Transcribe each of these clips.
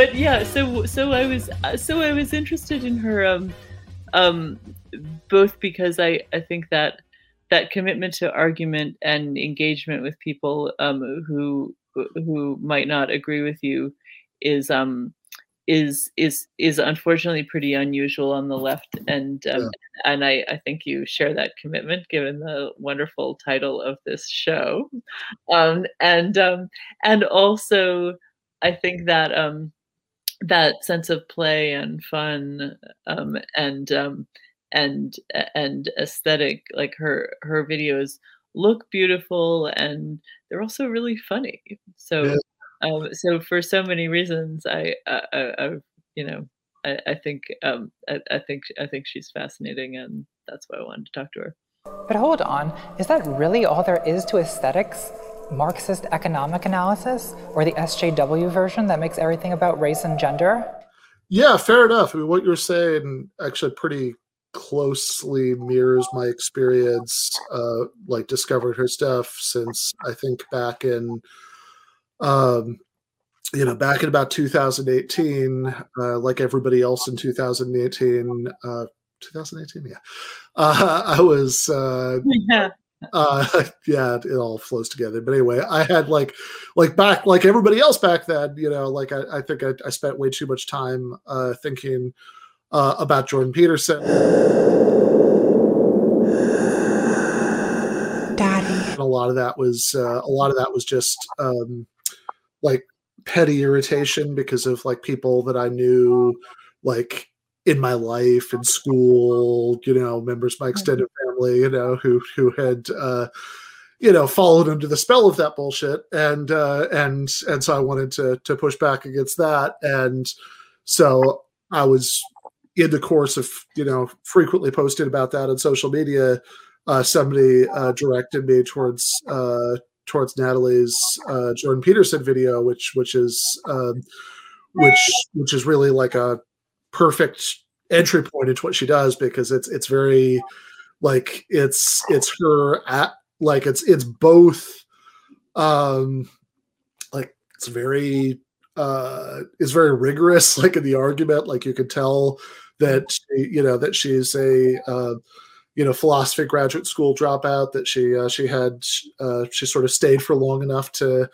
but yeah, so so I was so I was interested in her um um both because I I think that that commitment to argument and engagement with people um who who might not agree with you is um is is is unfortunately pretty unusual on the left and um, yeah. and I, I think you share that commitment given the wonderful title of this show um, and um, and also I think that um, that sense of play and fun um, and um, and and aesthetic like her her videos look beautiful and they're also really funny so yeah. um, so for so many reasons I, I, I you know I, I think um, I, I think I think she's fascinating and that's why I wanted to talk to her. But hold on, is that really all there is to aesthetics? Marxist economic analysis or the SJW version that makes everything about race and gender? Yeah, fair enough. I mean, what you're saying actually pretty closely mirrors my experience, uh, like discovering her stuff since I think back in, um, you know, back in about 2018, uh, like everybody else in 2018, uh, 2018, yeah, uh, I was, uh, yeah uh yeah it all flows together. But anyway i had like like back like everybody else back then you know like i, I think I, I spent way too much time uh thinking uh about jordan peterson. Daddy. And a lot of that was uh, a lot of that was just um like petty irritation because of like people that i knew like in my life in school you know members of my extended family you know who who had uh you know followed under the spell of that bullshit. And uh and and so i wanted to to push back against that. And so i was in the course of you know frequently posting about that on social media. Uh somebody uh directed me towards uh towards natalie's uh jordan peterson video which which is um which which is really like a perfect entry point into what she does because it's it's very like it's it's her at like it's it's both um like it's very uh is very rigorous like in the argument. Like you could tell that she, you know that she's a uh you know philosophy graduate school dropout that she uh, she had uh she sort of stayed for long enough to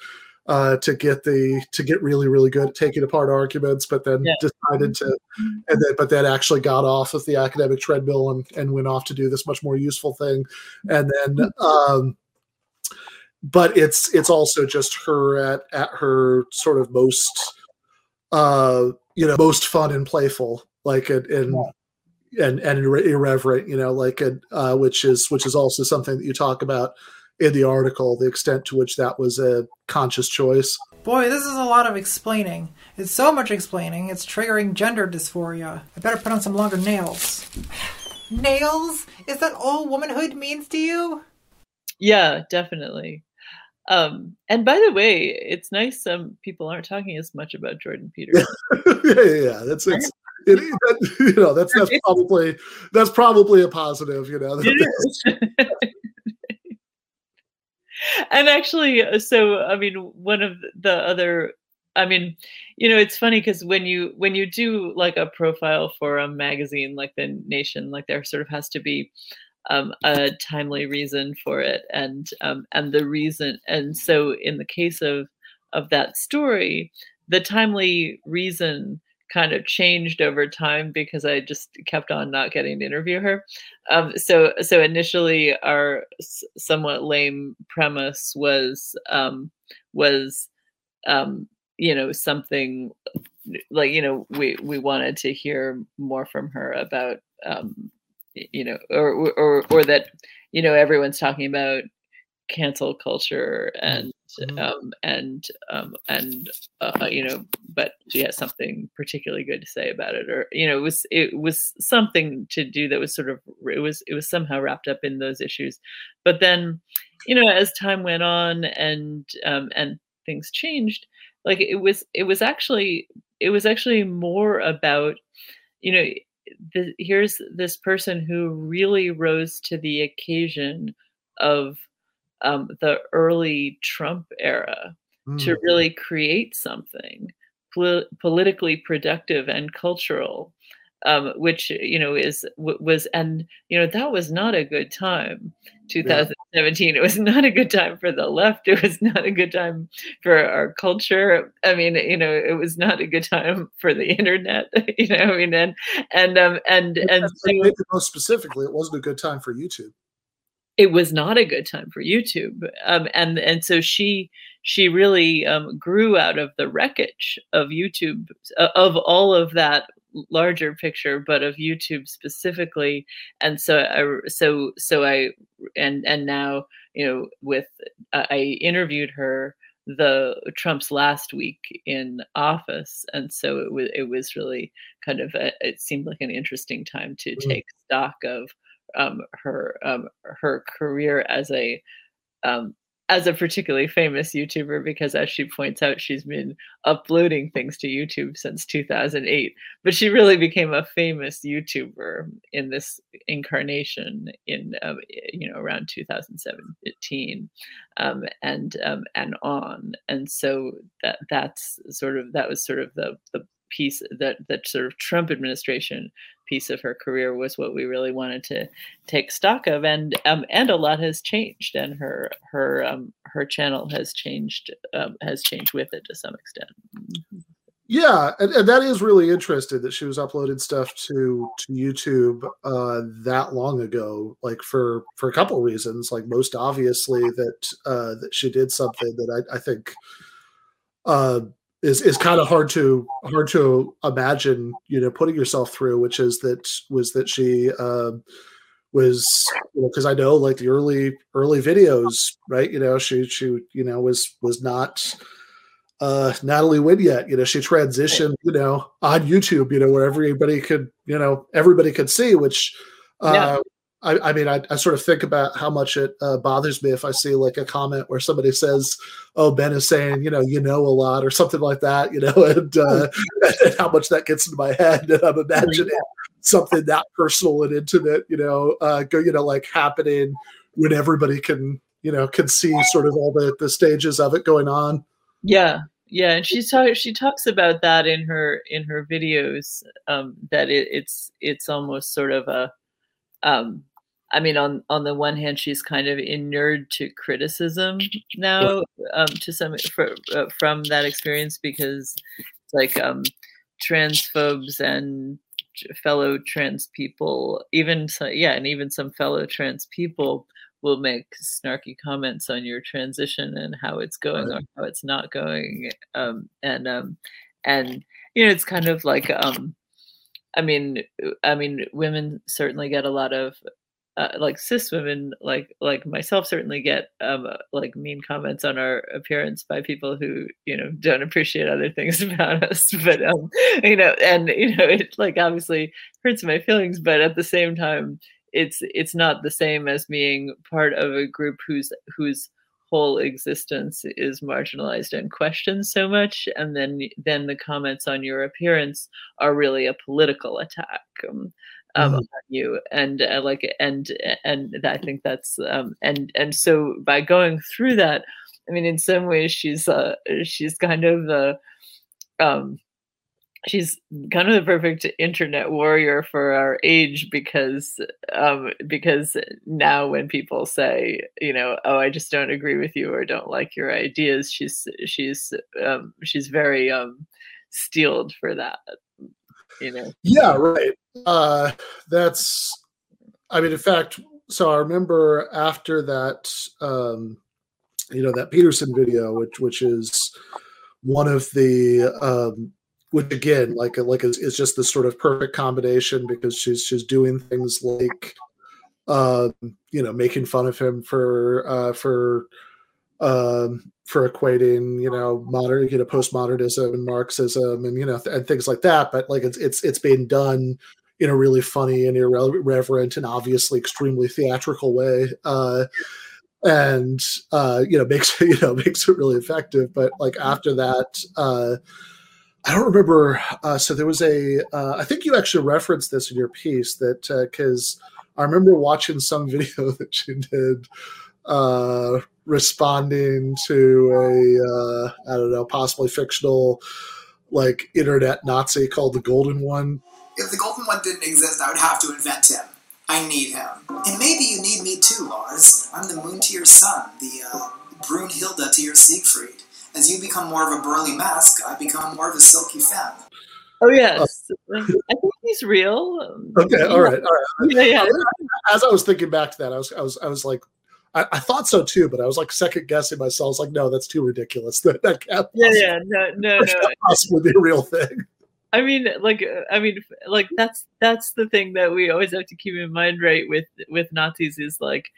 uh, to get the to get really really good at taking apart arguments, but then yeah. decided to, mm-hmm. and then but then actually got off of the academic treadmill and and went off to do this much more useful thing, and then. Mm-hmm. Um, but it's it's also just her at at her sort of most uh you know most fun and playful like and and and, and irreverent you know like it uh which is which is also something that you talk about in the article the extent to which that was a conscious choice. Boy, this is a lot of explaining. It's so much explaining, it's triggering gender dysphoria. I better put on some longer nails. nails? Is that all womanhood means to you? Yeah, definitely. Um, and by the way, it's nice some people aren't talking as much about Jordan Peterson. yeah, yeah, yeah. That's it's, it, that, you know that's that's probably that's probably a positive. You know. and actually, uh, so I mean, one of the other, I mean, you know, it's funny because when you when you do like a profile for a magazine like the Nation, like there sort of has to be um, a timely reason for it, and um, and the reason, and so in the case of of that story, the timely reason kind of changed over time because I just kept on not getting to interview her. Um, so so initially our somewhat lame premise was um, was um, you know something like you know we we wanted to hear more from her about um, you know or or or that you know everyone's talking about cancel culture and mm-hmm. um, and um, and uh, you know, but she has something particularly good to say about it, or you know, it was it was something to do that was sort of it was it was somehow wrapped up in those issues, but then, you know, as time went on and um, and things changed, like it was it was actually it was actually more about, you know. The, here's this person who really rose to the occasion of um, the early Trump era mm. to really create something pol- politically productive and cultural um, which you know is was and you know that was not a good time 2017 yeah. it was not a good time for the left it was not a good time for our culture i mean you know it was not a good time for the internet you know i mean and and um and and, and so, most specifically it wasn't a good time for youtube it was not a good time for YouTube. Um, and and so she she really um, grew out of the wreckage of YouTube uh, of all of that larger picture, but of YouTube specifically. And so I so so I and and now you know with uh, I interviewed her the Trump's last week in office, and so it was it was really kind of a, it seemed like an interesting time to mm. take stock of um, her um, her career as a um, as a particularly famous YouTuber because, as she points out, she's been uploading things to YouTube since 2008. But she really became a famous YouTuber in this incarnation in uh, you know around 2017 um, and um, and on. And so that that's sort of that was sort of the the piece that that sort of Trump administration piece of her career was what we really wanted to take stock of. And um, and a lot has changed and her her um, her channel has changed um, has changed with it to some extent. Yeah and, and that is really interesting that she was uploading stuff to to youtube uh, that long ago like for for a couple reasons. Like most obviously that uh, that she did something that i, I think uh, is is kind of hard to hard to imagine you know putting yourself through which is that was that she um, was because you know, I know like the early early videos right you know she she you know was was not uh Natalie Wynn yet you know she transitioned you know on YouTube you know where everybody could you know everybody could see which uh yeah. I, I mean, I, I, sort of think about how much it uh, bothers me if I see like a comment where somebody says, "Oh, Ben is saying, you know, you know a lot" or something like that, you know, and, uh, and how much that gets into my head, and I'm imagining something that personal and intimate, you know, uh, go, you know, like happening when everybody can, you know, can see sort of all the the stages of it going on. Yeah, yeah, and she talks she talks about that in her in her videos um, that it, it's it's almost sort of a um, I mean, on on the one hand, she's kind of inured to criticism now, um, to some for, uh, from that experience because, like, um, transphobes and fellow trans people, even so, yeah, and even some fellow trans people will make snarky comments on your transition and how it's going or how it's not going, um, and um, and you know, it's kind of like um, I mean, I mean, women certainly get a lot of uh, like cis women, like like myself, certainly get um, like mean comments on our appearance by people who you know don't appreciate other things about us. But um, you know, and you know, it like obviously hurts my feelings, but at the same time, it's it's not the same as being part of a group who's whose whole existence is marginalized and questioned so much and then then the comments on your appearance are really a political attack um, um, mm-hmm. on you and uh, like and and i think that's um, and and so by going through that i mean in some ways she's uh she's kind of the um she's kind of the perfect internet warrior for our age because um because now when people say you know oh i just don't agree with you or don't like your ideas she's she's um she's very um steeled for that you know? Yeah right. Uh that's i mean in fact so i remember after that um you know that peterson video which which is one of the um which again like like is, is just this sort of perfect combination because she's she's doing things like um you know making fun of him for uh for um for equating you know modern you know postmodernism and marxism and you know th- and things like that. But like it's it's it's being done in a really funny and irreverent and obviously extremely theatrical way uh and uh you know makes you know makes it really effective. But like after that uh I don't remember. Uh, so there was a. Uh, I think you actually referenced this in your piece that because uh, I remember watching some video that you did uh, responding to a uh, I don't know, possibly fictional like internet Nazi called the Golden One. If the Golden One didn't exist, I would have to invent him. I need him. And maybe you need me too, Lars. I'm the moon to your sun, the uh, Brunhilde to your Siegfried. As you become more of a burly mask, I become more of a silky fan. Oh yes, I think he's real. Okay, all right, all right. Yeah, yeah. As I was thinking back to that, I was, I was, I was like, I, I thought so too, but I was like second guessing myself. I was like, no, that's too ridiculous. That that can't Yeah, possibly, yeah, no, no, that no. possibly be a real thing. I mean, like, uh, I mean, like that's that's the thing that we always have to keep in mind, right? With with Nazis is like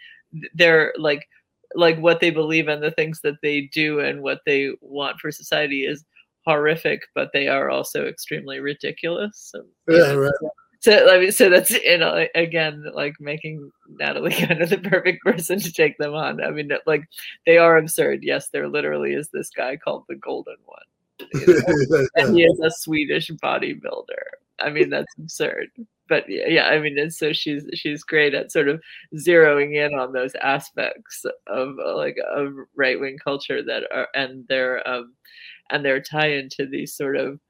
they're like like what they believe and the things that they do and what they want for society is horrific, but they are also extremely ridiculous. So, Yeah, right. so I mean, so that's you know again like making Natalie kind of the perfect person to take them on. I mean, like they are absurd. Yes, there literally is this guy called the Golden One, you know, and he is a Swedish bodybuilder. I mean, that's absurd. But yeah, I mean, and so she's she's great at sort of zeroing in on those aspects of uh, like of right wing culture that are and their um and their tie into these sort of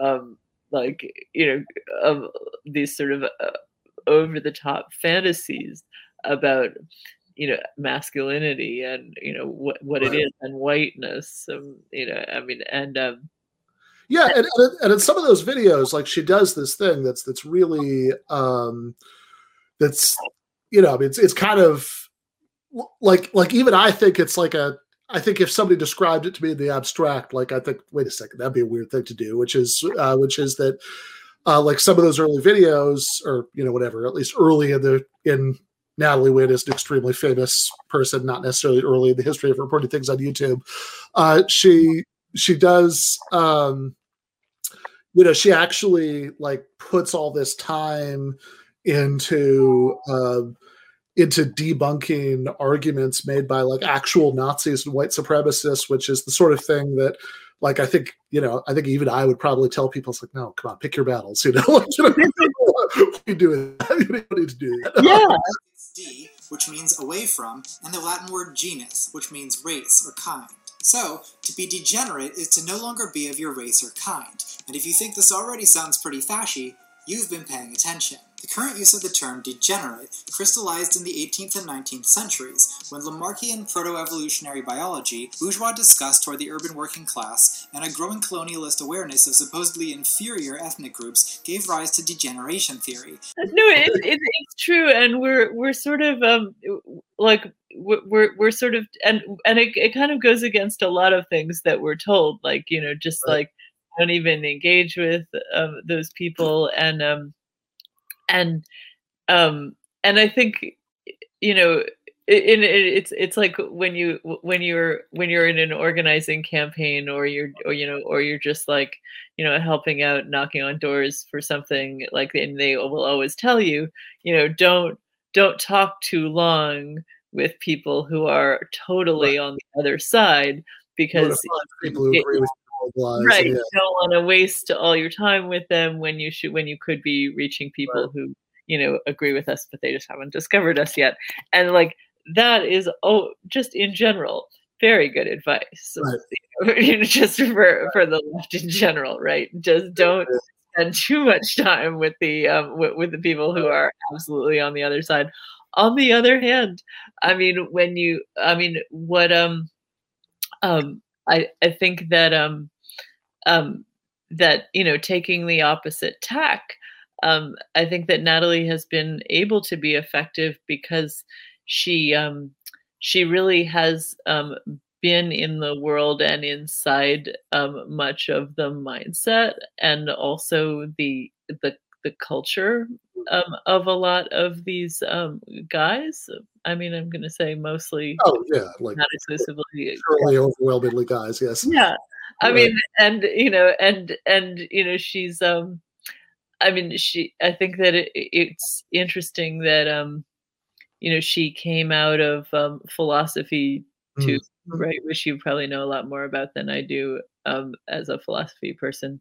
um like you know of these sort of uh, over the top fantasies about you know masculinity and you know what what it Right. is and whiteness um, you know i mean and um yeah and, and, in some of those videos like she does this thing that's that's really um that's you know it's it's kind of like like even i think it's like a i think if somebody described it to me in the abstract like i think wait a second that'd be a weird thing to do which is uh which is that uh like some of those early videos or you know whatever at least early in the in Natalie Wood is an extremely famous person, not necessarily early in the history of reporting things on YouTube. Uh, she she does um, you know she actually like puts all this time into um, into debunking arguments made by like actual Nazis and white supremacists, which is the sort of thing that like I think you know I think even I would probably tell people it's like no come on pick your battles you know, Like, you know what are you doing that? you don't need to do that yeah D, which means away from, and the Latin word genus, which means race or kind. So, to be degenerate is to no longer be of your race or kind. And if you think this already sounds pretty fashy, you've been paying attention. The current use of the term degenerate crystallized in the 18th and 19th centuries, when Lamarckian proto-evolutionary biology, bourgeois disgust toward the urban working class, and a growing colonialist awareness of supposedly inferior ethnic groups gave rise to degeneration theory, no it, it, it's true and we're we're sort of um like we're we're, sort of and and it, it kind of goes against a lot of things that we're told like you know just Right. like don't even engage with um, those people and um and um and i think you know in, it, it's it's like when you when you're when you're in an organizing campaign or you're or you know or you're just like you know helping out knocking on doors for something like and they will always tell you you know don't don't talk too long with people who are totally on the other side because people who agree with lies, right yeah. you don't want to waste all your time with them when you should when you could be reaching people who you know agree with us but they just haven't discovered us yet. And like that is oh just in general very good advice. Right. you know, just for for the left in general right? Just don't spend too much time with the um with, with the people who are absolutely on the other side on the other hand i mean when you i mean what um um i i think that um um that you know taking the opposite tack um i think that natalie has been able to be effective because she um she really has um been in the world and inside um, much of the mindset and also the the the culture um, of a lot of these um, guys. I mean, I'm going to say mostly, Oh yeah, like not exclusively. surely overwhelmingly guys. Yes. Yeah, I Right. mean, and you know, and and you know, she's um, I mean, she. I think that it, it's interesting that um, you know, she came out of um, philosophy too, Mm. right? Which you probably know a lot more about than I do um, as a philosophy person.